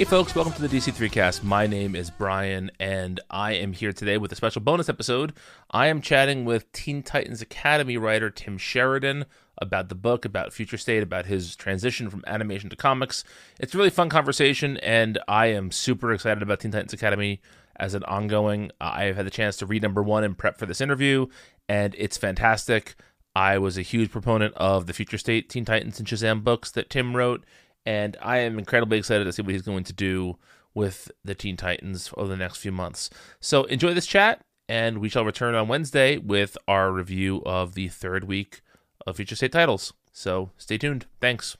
Hey, folks, welcome to the DC3cast. My name is Brian, and I am here today with a special bonus episode. I am chatting with Teen Titans Academy writer Tim Sheridan about the book, about Future State, about his transition from animation to comics. It's a really fun conversation, and I am super excited about Teen Titans Academy as an ongoing. I have had the chance to read number one and prep for this interview, and it's fantastic. I was a huge proponent of the Future State Teen Titans and Shazam books that Tim wrote and I am incredibly excited to see what he's going to do with the Teen Titans over the next few months. So enjoy this chat, and we shall return on Wednesday with our review of the third week of Future State titles. So stay tuned. Thanks.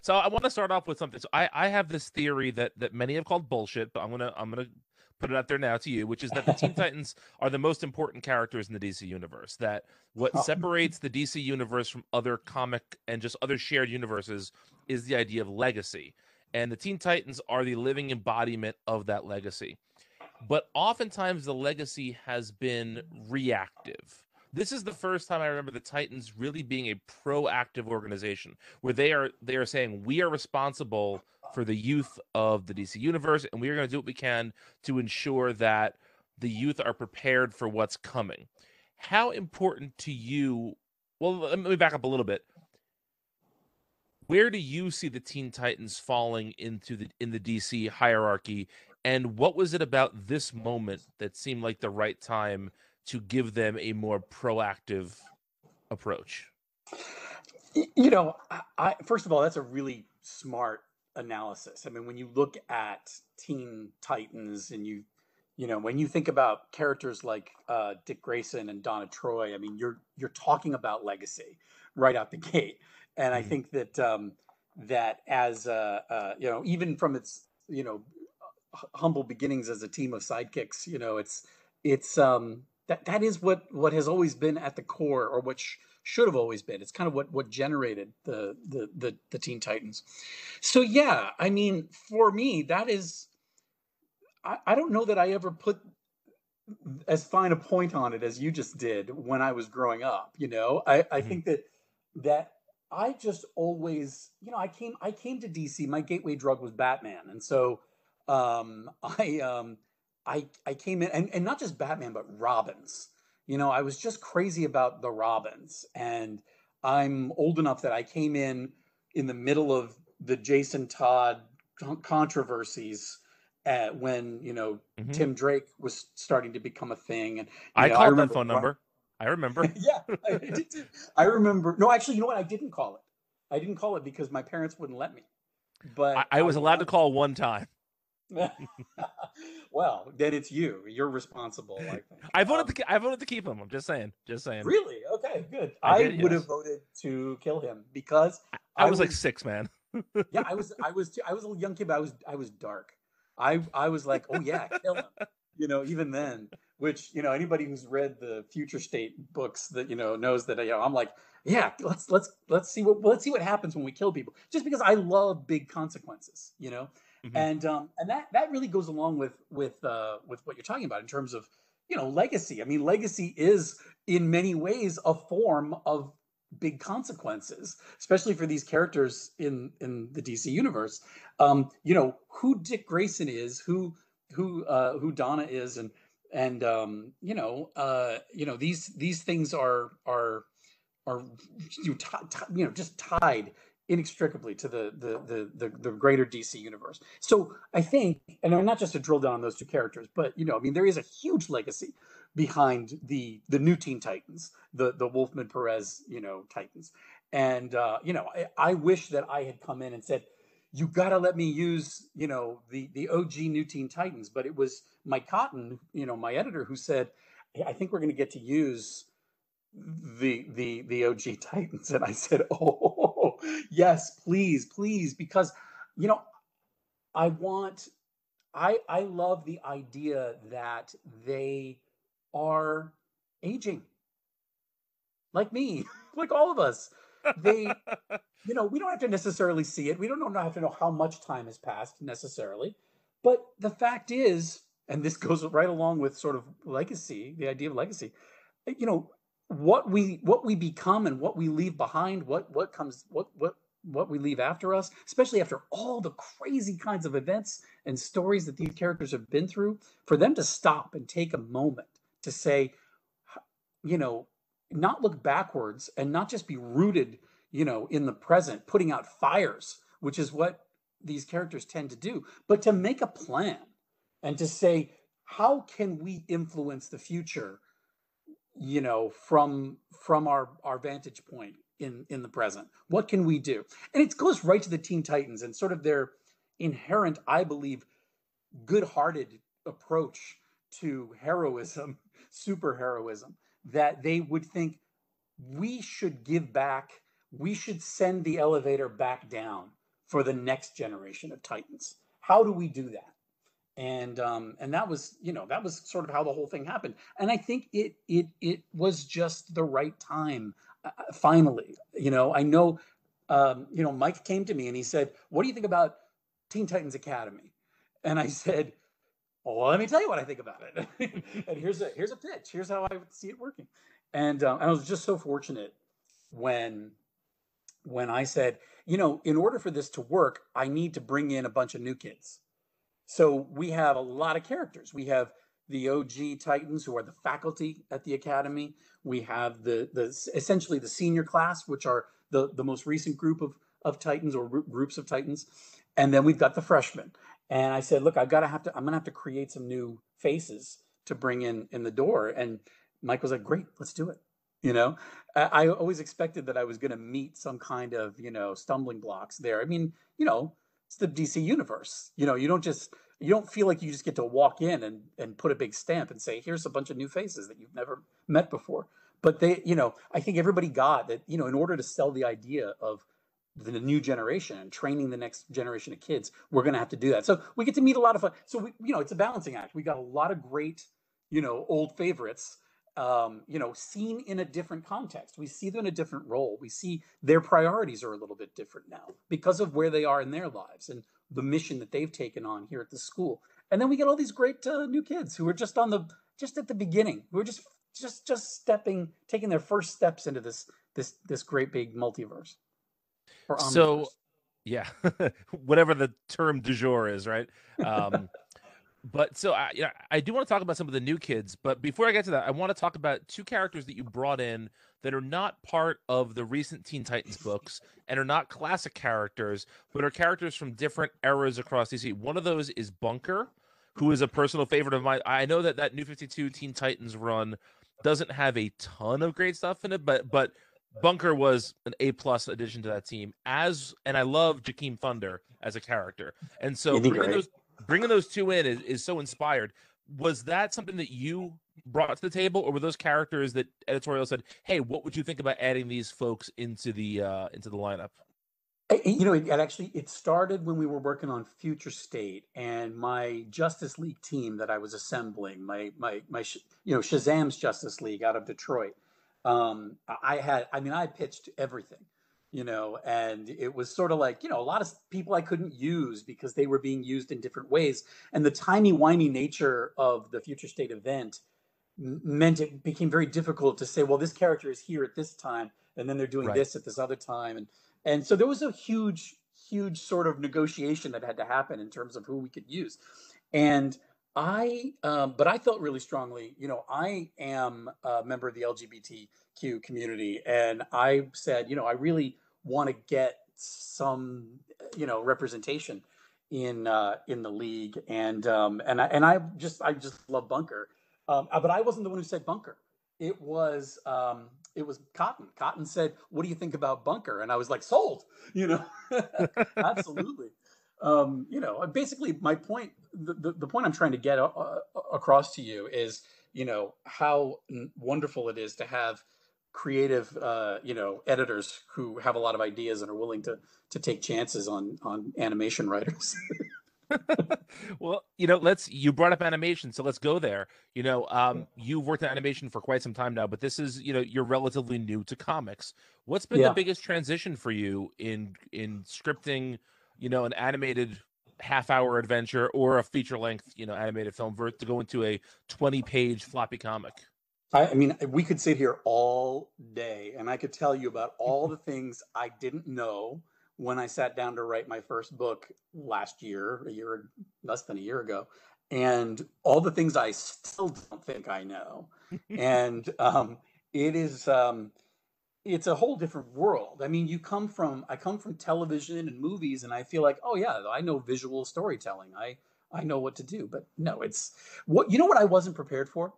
So I want to start off with something. So I, I have this theory that that many have called bullshit, but I'm gonna I'm gonna put it out there now to you, which is that the Teen Titans are the most important characters in the DC universe. That what oh. separates the DC universe from other comic and just other shared universes is the idea of legacy. And the Teen Titans are the living embodiment of that legacy. But oftentimes the legacy has been reactive. This is the first time I remember the Titans really being a proactive organization where they are they are saying we are responsible for the youth of the DC universe, and we are going to do what we can to ensure that the youth are prepared for what's coming. How important to you? Well, let me back up a little bit. Where do you see the Teen Titans falling into the in the DC hierarchy? And what was it about this moment that seemed like the right time to give them a more proactive approach? You know, I, first of all, that's a really smart analysis. I mean, when you look at Teen Titans and you, you know, when you think about characters like uh, Dick Grayson and Donna Troy, I mean, you're you're talking about legacy right out the gate. And I mm-hmm. think that um, that as uh, uh, you know, even from its you know humble beginnings as a team of sidekicks, you know, it's it's um, that that is what what has always been at the core, or which should have always been. It's kind of what what generated the the the, the Teen Titans. So yeah, I mean, for me, that is. I, I don't know that I ever put as fine a point on it as you just did when I was growing up. You know, I, I mm-hmm. think that that I just always, you know, I came I came to DC. My gateway drug was Batman, and so um, I um, I I came in, and, and not just Batman, but Robins you know, I was just crazy about the Robins. And I'm old enough that I came in in the middle of the Jason Todd controversies at when, you know, mm-hmm. Tim Drake was starting to become a thing. And I know, called I that phone number. I remember. yeah, I, I remember. No, actually, you know what? I didn't call it. I didn't call it because my parents wouldn't let me. But I, I was allowed to call one time. well, then it's you. You're responsible. I, I voted um, to I voted to keep him. I'm just saying. Just saying. Really? Okay, good. I, I did, would yes. have voted to kill him because I, I was, was, like six, man. yeah, I was. I was. I was a young kid. But I was. I was dark. I. I was like, oh yeah, kill him. You know, even then, which you know, anybody who's read the Future State books that you know knows that you know, I'm like, yeah, let's let's let's see what let's see what happens when we kill people. Just because I love big consequences, you know. Mm-hmm. And um, and that that really goes along with with uh, with what you're talking about in terms of you know legacy. I mean, legacy is in many ways a form of big consequences, especially for these characters in in the DC universe. Um, you know who Dick Grayson is, who who uh, who Donna is, and and um, you know uh, you know these these things are are are you, t- t- you know just tied inextricably to the, the the the the, greater DC universe. So I think, and I'm not just to drill down on those two characters, but you know, I mean, there is a huge legacy behind the the new Teen Titans, the the Wolfman Perez, you know, Titans, and uh, you know, I, I wish that I had come in and said, you got to let me use, you know, the the OG New Teen Titans, but it was Mike Cotton, you know, my editor, who said, I think we're going to get to use the the the OG Titans, and I said, oh yes, please, please, because you know, I want I I love the idea that they are aging. Like me, like all of us. They you know, we don't have to necessarily see it. We don't have to know how much time has passed necessarily. But the fact is, and this goes right along with sort of legacy, the idea of legacy, you know, what we what we become and what we leave behind, what what comes what what what we leave after us, especially after all the crazy kinds of events and stories that these characters have been through, for them to stop and take a moment to say, you know, not look backwards and not just be rooted, you know, in the present, putting out fires, which is what these characters tend to do, but to make a plan and to say, how can we influence the future, you know, from from our our vantage point in in the present? What can we do? And it goes right to the Teen Titans and sort of their inherent, I believe, good-hearted approach to heroism, super heroism, that they would think we should give back, we should send the elevator back down for the next generation of Titans. How do we do that? And um, and that was you know that was sort of how the whole thing happened. And I think it it it was just the right time. Uh, uh finally, you know, I know um, you know Mike came to me and he said, "What do you think about Teen Titans Academy?" And I said, well, let me tell you what I think about it. and here's a here's a pitch. Here's how I see it working. And um, I was just so fortunate when when I said, you know, in order for this to work, I need to bring in a bunch of new kids. So we have a lot of characters. We have the OG Titans, who are the faculty at the academy. We have the the essentially the senior class, which are the the most recent group of of Titans or groups of Titans, and then we've got the freshmen. And I said, look, I've got to have to. I'm gonna have to create some new faces to bring in in the door. And Mike was like, great, let's do it. You know, I, always expected that I was going to meet some kind of, you know, stumbling blocks there. I mean, you know, it's the DC universe. You know, you don't just, you don't feel like you just get to walk in and, and put a big stamp and say, here's a bunch of new faces that you've never met before. But they, you know, I think everybody got that, you know, in order to sell the idea of the new generation and training the next generation of kids, we're going to have to do that. So we get to meet a lot of fun. So we, you know, it's a balancing act. We got a lot of great, you know, old favorites um, you know, seen in a different context. We see them in a different role. We see their priorities are a little bit different now because of where they are in their lives and the mission that they've taken on here at the school. And then we get all these great uh, new kids who are just on the just at the beginning. We're just just just stepping, taking their first steps into this this this great big multiverse. so, yeah, whatever the term du jour is, right? Um, but so I, you know, I do want to talk about some of the new kids. But before I get to that, I want to talk about two characters that you brought in that are not part of the recent Teen Titans books and are not classic characters, but are characters from different eras across DC. One of those is Bunker, who is a personal favorite of mine. I know that that New Fifty Two Teen Titans run doesn't have a ton of great stuff in it, but but Bunker was an A plus addition to that team. As and I love Jakeem Thunder as a character, and so bringing those bringing those two in is, is so inspired. Was that something that you brought to the table, or were those characters that editorial said, "Hey, what would you think about adding these folks into the uh, into the lineup?" You know, it, it, actually it started when we were working on Future State, and my Justice League team that I was assembling, my my my you know Shazam's Justice League out of Detroit. Um, I had, I mean, I pitched everything you know, and it was sort of like, you know, a lot of people I couldn't use because they were being used in different ways. And the timey wimey nature of the future state event meant it became very difficult to say, well, this character is here at this time, and then they're doing right. this at this other time. And and so there was a huge, huge sort of negotiation that had to happen in terms of who we could use. And I, um, but I felt really strongly, you know, I am a member of the LGBTQ community, and I said, you know, I really want to get some you know representation in uh, in the league, and um, and I and I just I just love Bunker, um, uh, but I wasn't the one who said Bunker. It was um, it was Cotton. Cotton said, "What do you think about Bunker?" And I was like, "Sold," you know, absolutely. Um, you know, basically, my point, the, the, the point I'm trying to get uh, uh across to you is, you know, how wonderful it is to have creative uh, you know editors who have a lot of ideas and are willing to to take chances on on animation writers. Well you know let's you brought up animation so let's go there. You know um you've worked in animation for quite some time now but this is you know you're relatively new to comics. What's been yeah. the biggest transition for you in in scripting you know an animated half hour adventure or a feature length you know animated film to go into a 20 page floppy comic I, I mean, we could sit here all day and I could tell you about all the things I didn't know when I sat down to write my first book last year, a year less than a year ago, and all the things I still don't think I know. and um, it is um, it's a whole different world. I mean, you come from I come from television and movies, and I feel like, oh yeah, I know visual storytelling. I I know what to do. But no, it's what you know what I wasn't prepared for.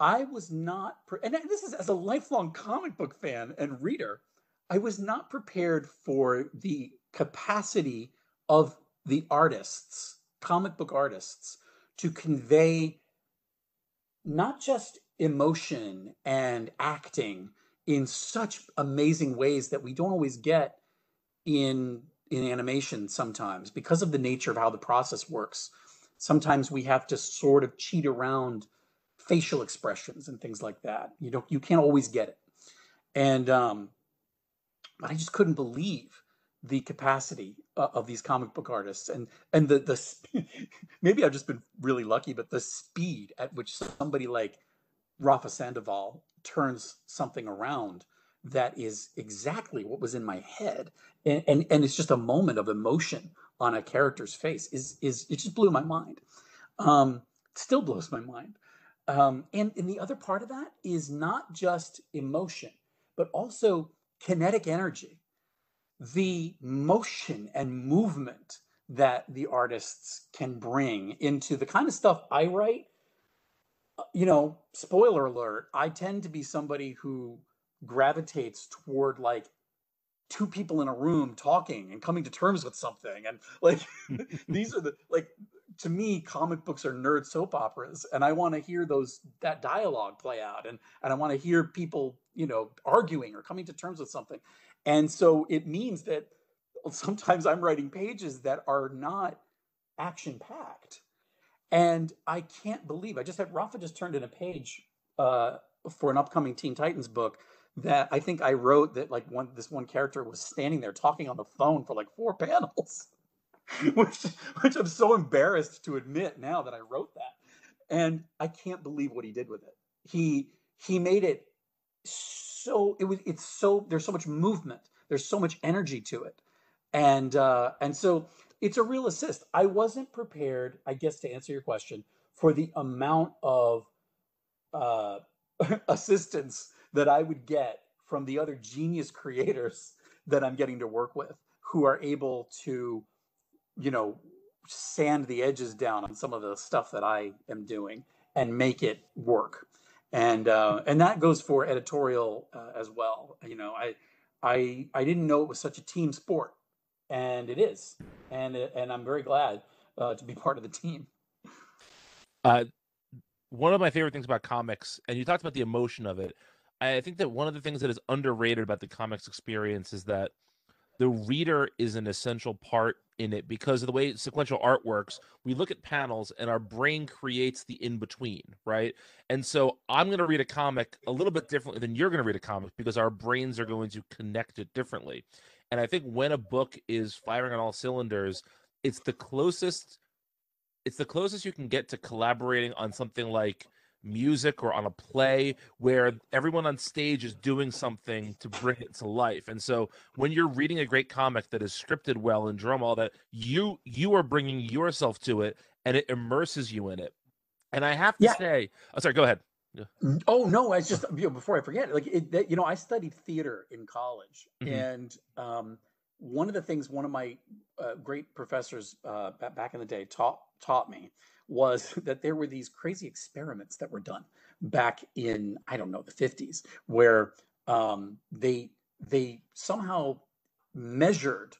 I was not, pre- and this is as a lifelong comic book fan and reader. I was not prepared for the capacity of the artists, comic book artists, to convey not just emotion and acting in such amazing ways that we don't always get in in animation sometimes because of the nature of how the process works sometimes we have to sort of cheat around facial expressions and things like that. You don't you can't always get it. And um but I just couldn't believe the capacity uh, of these comic book artists and and the the maybe I've just been really lucky, but the speed at which somebody like Rafa Sandoval turns something around that is exactly what was in my head. And, and and it's just a moment of emotion on a character's face is is it just blew my mind. Um still blows my mind um and and the other part of that is not just emotion but also kinetic energy, the motion and movement that the artists can bring into the kind of stuff I write. Uh, you know, spoiler alert, I tend to be somebody who gravitates toward like two people in a room talking and coming to terms with something and like these are the like to me comic books are nerd soap operas and i want to hear those that dialogue play out and and i want to hear people you know arguing or coming to terms with something. And so it means that sometimes i'm writing pages that are not action packed and i can't believe i just had rafa just turned in a page uh, for an upcoming teen titans book that i think i wrote that like one this one character was standing there talking on the phone for like four panels which which I'm so embarrassed to admit now that I wrote that. And I can't believe what he did with it. He he made it so it was it's so there's so much movement. There's so much energy to it. And uh and so it's a real assist. I wasn't prepared, I guess to answer your question, for the amount of uh assistance that I would get from the other genius creators that I'm getting to work with who are able to you know, sand the edges down on some of the stuff that I am doing and make it work. And uh, and that goes for editorial uh, as well. You know, I I I didn't know it was such a team sport, and it is. And and I'm very glad uh, to be part of the team. Uh, one of my favorite things about comics, and you talked about the emotion of it. I think that one of the things that is underrated about the comics experience is that the reader is an essential part in it because of the way sequential art works. We look at panels and our brain creates the in between, right? And so I'm going to read a comic a little bit differently than you're going to read a comic because our brains are going to connect it differently. And I think when a book is firing on all cylinders, it's the closest it's the closest you can get to collaborating on something like music or on a play where everyone on stage is doing something to bring it to life and so when you're reading a great comic that is scripted well and drum all that you you are bringing yourself to it and it immerses you in it and i have to yeah. say oh sorry go ahead Oh no! I just you know, before I forget, like it, that, you know, I studied theater in college, mm-hmm. and um, one of the things one of my uh, great professors uh, back in the day taught taught me was that there were these crazy experiments that were done back in I don't know the 50s where um, they they somehow measured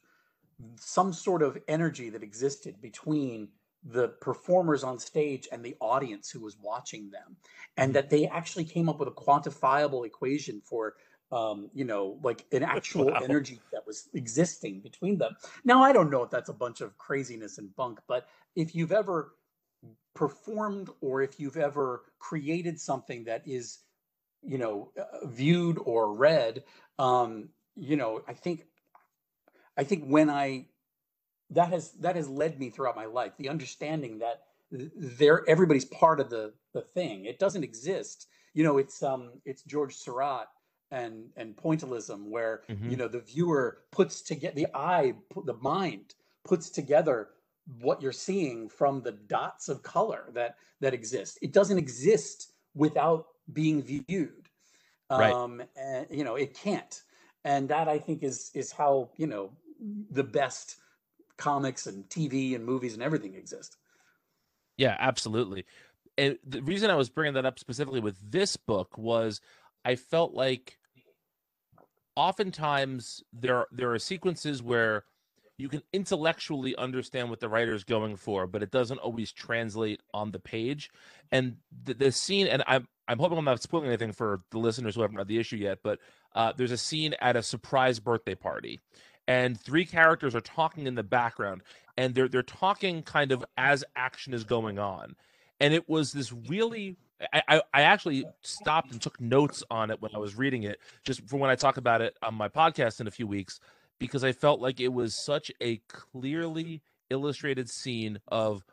some sort of energy that existed between the performers on stage and the audience who was watching them and that they actually came up with a quantifiable equation for um, you know, like an actual wow. energy that was existing between them. Now, I don't know if that's a bunch of craziness and bunk, but if you've ever performed or if you've ever created something that is you know uh, viewed or read um you know i think i think when i that has that has led me throughout my life the understanding that there everybody's part of the the thing it doesn't exist you know it's um it's george seurat and and pointillism where Mhm. you know the viewer puts together the eye the mind puts together what you're seeing from the dots of color that that exist it doesn't exist without being viewed Right. um and you know it can't and that i think is is how you know the best comics and tv and movies and everything exist Yeah, absolutely. And the reason I was bringing that up specifically with this book was I felt like oftentimes there there are sequences where you can intellectually understand what the writer is going for, but it doesn't always translate on the page. And the, the scene, and I'm I'm hoping I'm not spoiling anything for the listeners who haven't read the issue yet, but uh, there's a scene at a surprise birthday party, and three characters are talking in the background, and they're they're talking kind of as action is going on, and it was this really. I I actually stopped and took notes on it when I was reading it, just for when I talk about it on my podcast in a few weeks, because I felt like it was such a clearly illustrated scene of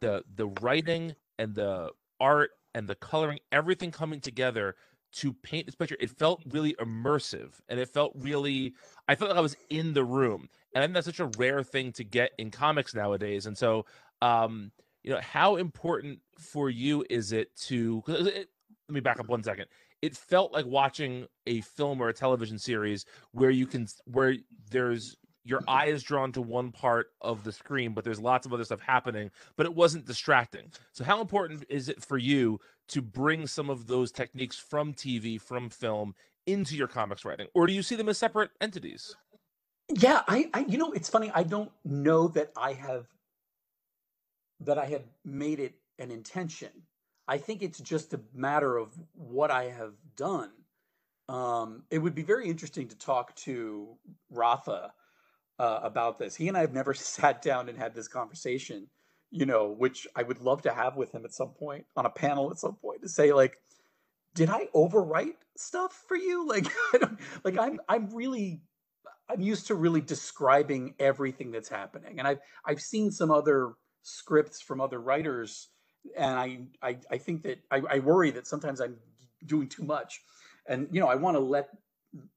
the the writing and the art and the coloring, everything coming together to paint this picture. It felt really immersive and it felt really I felt like I was in the room. And I think that's such a rare thing to get in comics nowadays. And so um, you know, how important for you is it to it, let me back up one second. It felt like watching a film or a television series where you can where there's your eye is drawn to one part of the screen, but there's lots of other stuff happening, but it wasn't distracting. So, how important is it for you to bring some of those techniques from TV, from film, into your comics writing, or do you see them as separate entities? Yeah, I, I, you know, it's funny. I don't know that I have that I have made it an intention. I think it's just a matter of what I have done. Um, it would be very interesting to talk to Rafa uh, about this. He and I have never sat down and had this conversation, you know, which I would love to have with him at some point on a panel at some point to say like, did I overwrite stuff for you? Like, I don't, like I'm, I'm really, I'm used to really describing everything that's happening, and I've, I've seen some other scripts from other writers, and I, I, I think that I, I worry that sometimes I'm doing too much, and you know, I want to let,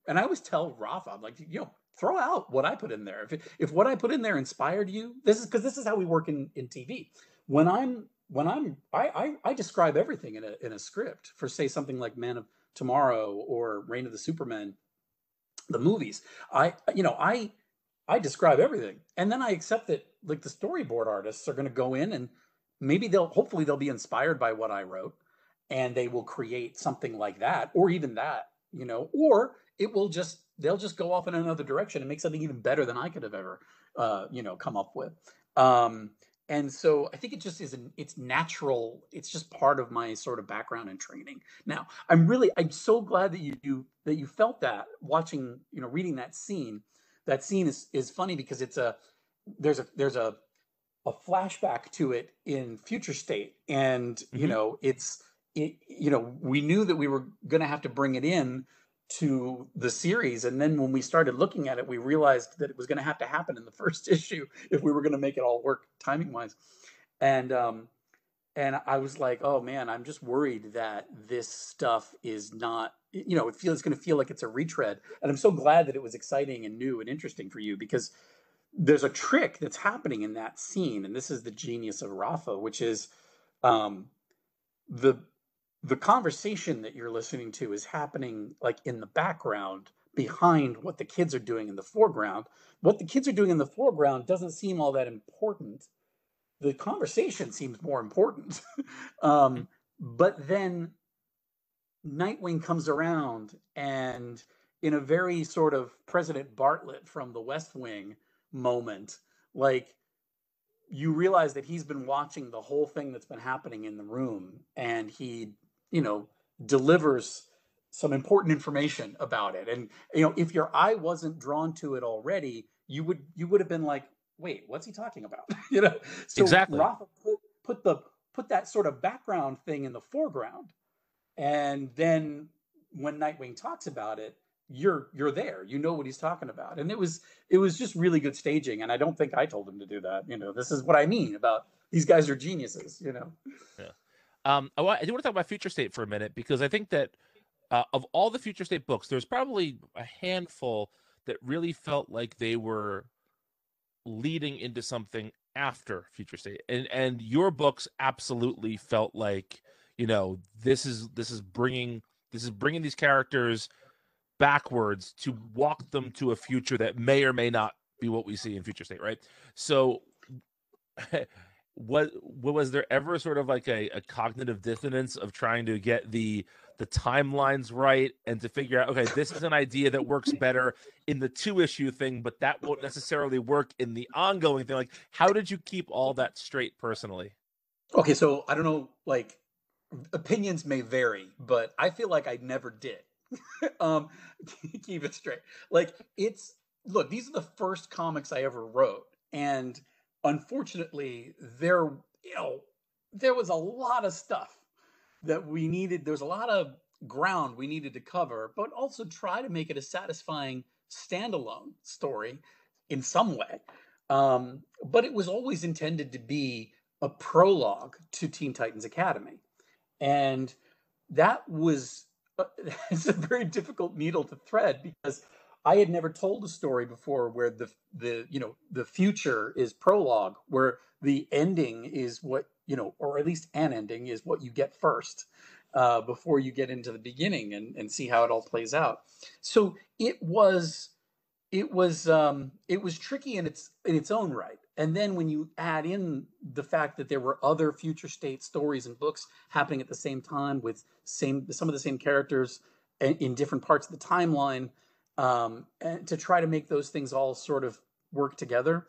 and I always tell Rafa, I'm like, you know, throw out what I put in there. If if what I put in there inspired you, this is because this is how we work in in TV. When I'm when I'm I, I I describe everything in a in a script for say something like Man of Tomorrow or Reign of the Supermen, the movies. I you know I I describe everything, and then I accept that like the storyboard artists are going to go in and maybe they'll hopefully they'll be inspired by what I wrote, and they will create something like that, or even that, you know, or it will just they'll just go off in another direction and make something even better than I could have ever, uh, you know, come up with. Um, and so I think it just is an it's natural. It's just part of my sort of background and training. Now I'm really I'm so glad that you, you that you felt that watching you know reading that scene. That scene is is funny because it's a there's a there's a a flashback to it in future state. And you Mhm. know it's it you know we knew that we were going to have to bring it in to the series. And then when we started looking at it we realized that it was going to have to happen in the first issue if we were going to make it all work timing wise and um and i was like oh man i'm just worried that this stuff is not you know it feels going to feel like it's a retread. And i'm so glad that it was exciting and new and interesting for you because there's a trick that's happening in that scene and this is the genius of rafa which is um the the conversation that you're listening to is happening like in the background behind what the kids are doing in the foreground. What the kids are doing in the foreground doesn't seem all that important. The conversation seems more important. Um but then nightwing comes around and in a very sort of president Bartlet from the west wing moment. Like you realize that he's been watching the whole thing that's been happening in the room and he you know delivers some important information about it. And you know if your eye wasn't drawn to it already you would you would have been like wait what's he talking about? You know? So Exactly. Rafa put, put the put that sort of background thing in the foreground. And then when nightwing talks about it you're you're there. You know what he's talking about. And it was it was just really good staging and i don't think i told him to do that. You know this is what i mean about these guys are geniuses you know? Yeah. Um, I, do want to talk about future state for a minute because I think that uh, of all the future state books, there's probably a handful that really felt like they were leading into something after future state. And and your books absolutely felt like you know this is this is bringing this is bringing these characters backwards to walk them to a future that may or may not be what we see in future state right? So what, what was there ever sort of like a, a cognitive dissonance of trying to get the the timelines right and to figure out okay this is an idea that works better in the two issue thing but that won't necessarily work in the ongoing thing? Like how did you keep all that straight personally? Okay so i don't know like opinions may vary but i feel like i never did um keep it straight. Like it's look these are the first comics i ever wrote and unfortunately there you know there was a lot of stuff that we needed there's a lot of ground we needed to cover but also try to make it a satisfying standalone story in some way. Um, but it was always intended to be a prologue to teen titans academy. And that was it's a very difficult needle to thread because I had never told a story before where the the you know the future is prologue, where the ending is what you know, or at least an ending is what you get first uh, before you get into the beginning and and see how it all plays out. So it was it was um, it was tricky in its in its own right. And then when you add in the fact that there were other future state stories and books happening at the same time with same some of the same characters in, in different parts of the timeline um, and to try to make those things all sort of work together.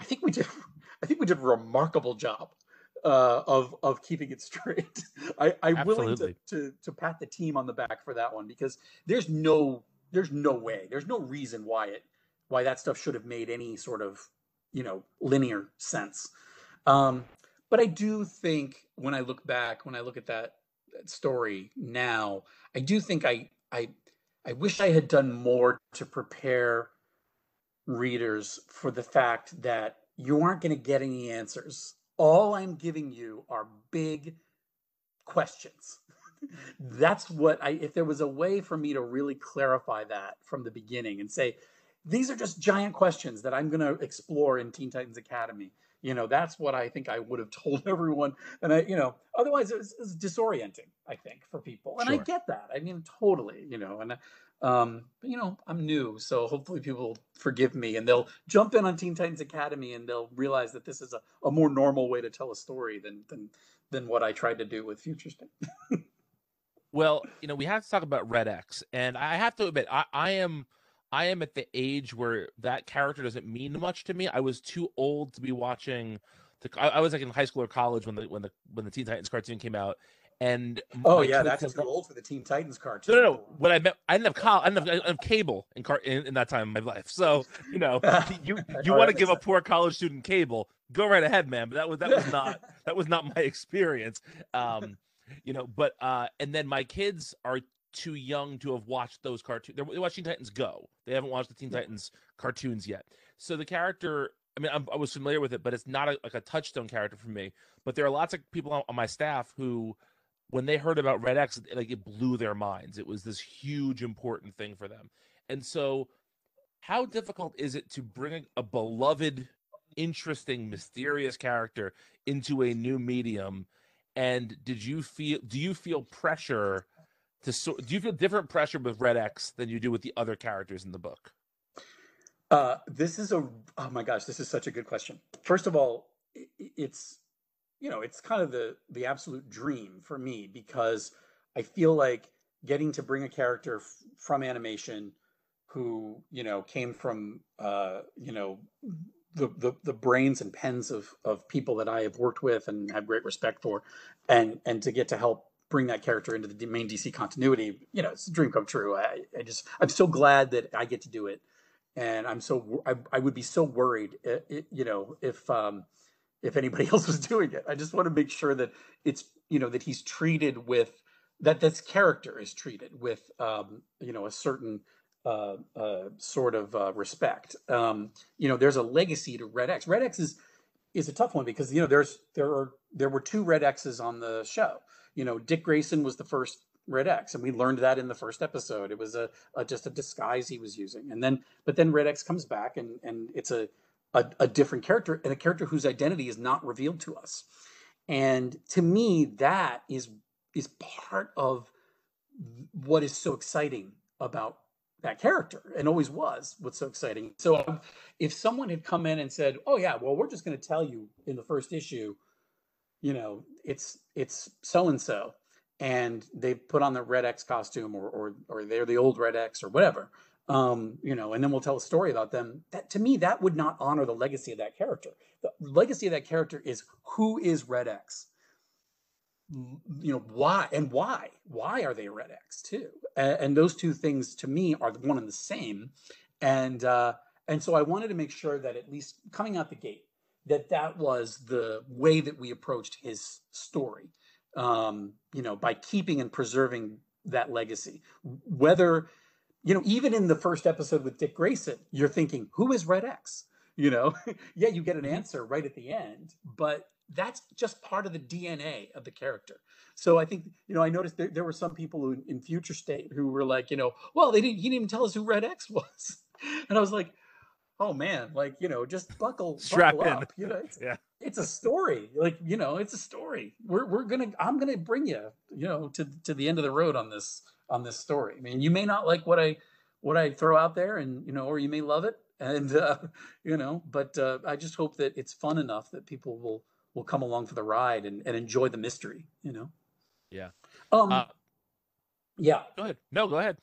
I think we did. I think we did a remarkable job uh, of of keeping it straight. I, I'm willing to, to to pat the team on the back for that one because there's no there's no way there's no reason why it why that stuff should have made any sort of you know linear sense. Um, but I do think when I look back, when I look at that, that story now, I do think I I I wish I had done more to prepare readers for the fact that you aren't going to get any answers. All I'm giving you are big questions. That's what I, if there was a way for me to really clarify that from the beginning and say, these are just giant questions that I'm going to explore in Teen Titans Academy. You know, that's what I think I would have told everyone. And I, you know, otherwise it was, it was disorienting, I think, for people. And sure. I get that. I mean, totally, you know, and, um, but you know, I'm new, so hopefully people forgive me and they'll jump in on Teen Titans Academy and they'll realize that this is a, a more normal way to tell a story than, than, than what I tried to do with Future State. well, you know, we have to talk about Red X and I have to admit, I, I am, I am at the age where that character doesn't mean much to me. I was too old to be watching. The, I, I was like in high school or college when the when the when the Teen Titans cartoon came out, and oh yeah, that's too old for the Teen Titans cartoon. No, no, no. What I meant, I didn't have col- I didn't have, I didn't have cable in, car- in, in that time in my life. So you know, you you want to give a poor college student cable, go right ahead, man. But that was that was not that was not my experience. Um, you know, but uh, and then my kids are too young to have watched those cartoons. They're watching Titans Go. They haven't watched the Teen Titans cartoons yet. So the character, I mean, I'm, i was familiar with it, but it's not a, like a touchstone character for me. But there are lots of people on, on my staff who, when they heard about Red X, like it blew their minds. It was this huge, important thing for them. And so, how difficult is it to bring a, a beloved, interesting, mysterious character into a new medium? And did you feel? Do you feel pressure? to so do you feel different pressure with Red X than you do with the other characters in the book? Uh, this is a oh my gosh, this is such a good question. First of all, it's you know it's kind of the the absolute dream for me because I feel like getting to bring a character f- from animation who you know came from uh, you know the, the the brains and pens of of people that I have worked with and have great respect for, and and to get to help bring that character into the main DC continuity, you know, it's a dream come true. I, I just, I'm so glad that I get to do it. And I'm so, I, I would be so worried, uh, it, you know, if, um, if anybody else was doing it. I just want to make sure that it's, you know, that he's treated with, that this character is treated with, um, you know, a certain, uh, uh, sort of uh, respect. Um, you know, there's a legacy to Red X. Red X is is a tough one because you know there's there are there were two Red X's on the show you know, Dick Grayson was the first Red X, and we learned that in the first episode. It was a, a just a disguise he was using, and then but then Red X comes back, and and it's a, a a different character and a character whose identity is not revealed to us. And to me, that is is part of what is so exciting about that character and always was what's so exciting. So if someone had come in and said, "Oh yeah, well we're just going to tell you in the first issue, you know, it's it's so and so." And they put on the Red X costume or or or they're the old Red X or whatever. Um, you know, and then we'll tell a story about them. That to me, that would not honor the legacy of that character. The legacy of that character is who is Red X? You know why and why why are they red x too? And, and, those two things to me are the one and the same. And uh and so i wanted to make sure that at least coming out the gate that that was the way that we approached his story um you know by keeping and preserving that legacy. Whether you know even in the first episode with dick grayson you're thinking who is red x? You know? Yeah you get an answer right at the end but that's just part of the DNA of the character. So I think, you know, I noticed there, there were some people who, in Future State who were like, you know, well, they didn't, he didn't even tell us who Red X was. And I was like, oh man, like, you know, just buckle, Strap buckle in. up. You know, it's, yeah. it's a story. Like, you know, it's a story. We're, we're going to, I'm going to bring you, you know, to, to the end of the road on this, on this story. I mean, you may not like what I, what I throw out there and, you know, or you may love it. And, uh, you know, but uh, I just hope that it's fun enough that people will, will come along for the ride and, and enjoy the mystery, you know? Yeah. Um, uh, yeah. Go ahead. No, go ahead.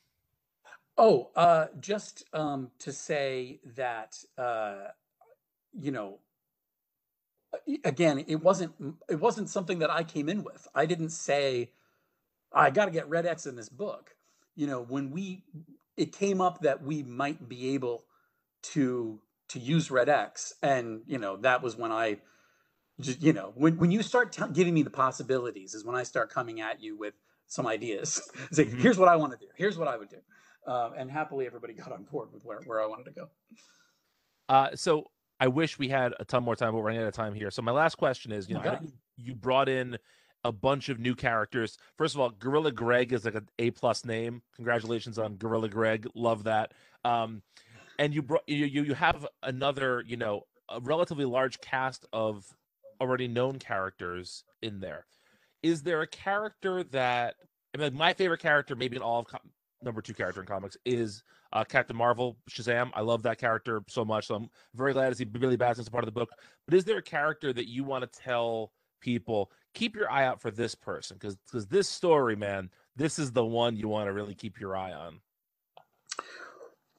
Oh, uh, just um, to say that, uh, you know, again, it wasn't it wasn't something that I came in with. I didn't say I got to get Red X in this book. You know, when we it came up that we might be able to to use Red X, and you know that was when I just you know when, when you start t- giving me the possibilities is when i start coming at you with some ideas. It's like mm-hmm. here's what i want to do. Here's what i would do. Uh, and happily everybody got on board with where, where i wanted to go. Uh, so i wish we had a ton more time but we're running out of time here. So my last question is you know okay. you brought in a bunch of new characters. First of all gorilla greg is like an a plus name. Congratulations on gorilla greg. Love that. Um, and you brought you, you you have another you know a relatively large cast of already known characters in there. Is there a character that I mean, my favorite character, maybe in all of com- number two character in comics, is uh, Captain Marvel, Shazam. I love that character so much, so I'm very glad to see Billy Batson's a part of the book. But is there a character that you want to tell people keep your eye out for this person because because this story, man, this is the one you want to really keep your eye on.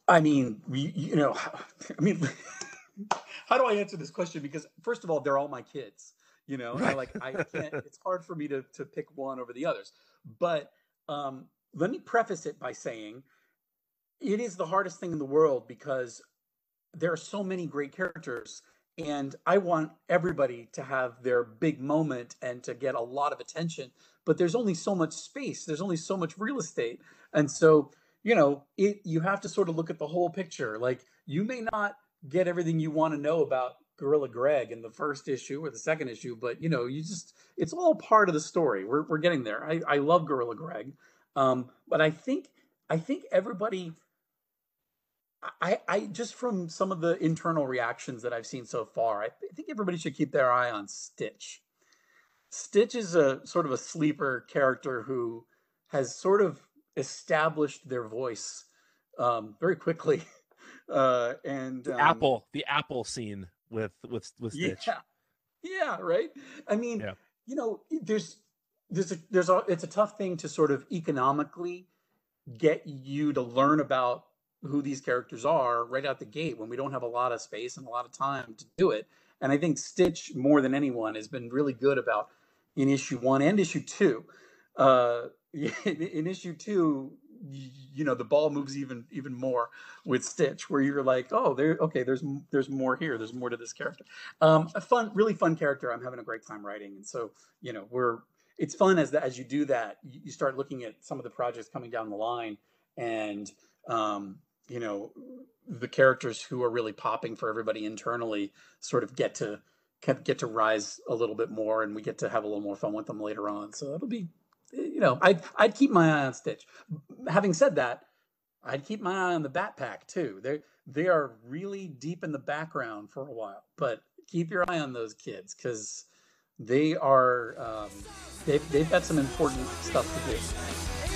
I mean, you, you know, I mean. How do I answer this question? Because first of all, they're all my kids. You know, right. I like I can't. It's hard for me to to pick one over the others. But um, let me preface it by saying it is the hardest thing in the world because there are so many great characters and I want everybody to have their big moment and to get a lot of attention. But there's only so much space. There's only so much real estate, and so you know it. You have to sort of look at the whole picture. Like you may not get everything you want to know about Gorilla Greg in the first issue or the second issue, but you know, you just it's all part of the story. We're we're getting there. I, I love Gorilla Greg. Um, but I think I think everybody I, I just from some of the internal reactions that I've seen so far, I think everybody should keep their eye on Stitch. Stitch is a sort of a sleeper character who has sort of established their voice um, very quickly uh, and the um, Apple, the Apple scene with with with Stitch. Yeah, yeah, right. I mean, yeah. you know, there's there's a there's a it's a tough thing to sort of economically get you to learn about who these characters are right out the gate when we don't have a lot of space and a lot of time to do it. And I think Stitch, more than anyone, has been really good about in issue one and issue two. Uh, in issue two, you know the ball moves even even more with Stitch, where you're like, oh, there, okay, there's there's more here, there's more to this character. Um, a fun, really fun character. I'm having a great time writing, and so you know we're it's fun as that as you do that, you start looking at some of the projects coming down the line, and um, you know the characters who are really popping for everybody internally sort of get to get to rise a little bit more, and we get to have a little more fun with them later on. So it'll be you know, I'd I'd keep my eye on Stitch. Having said that, I'd keep my eye on the Bat Pack too. They they are really deep in the background for a while, but keep your eye on those kids because they are um, they've they've got some important stuff to do.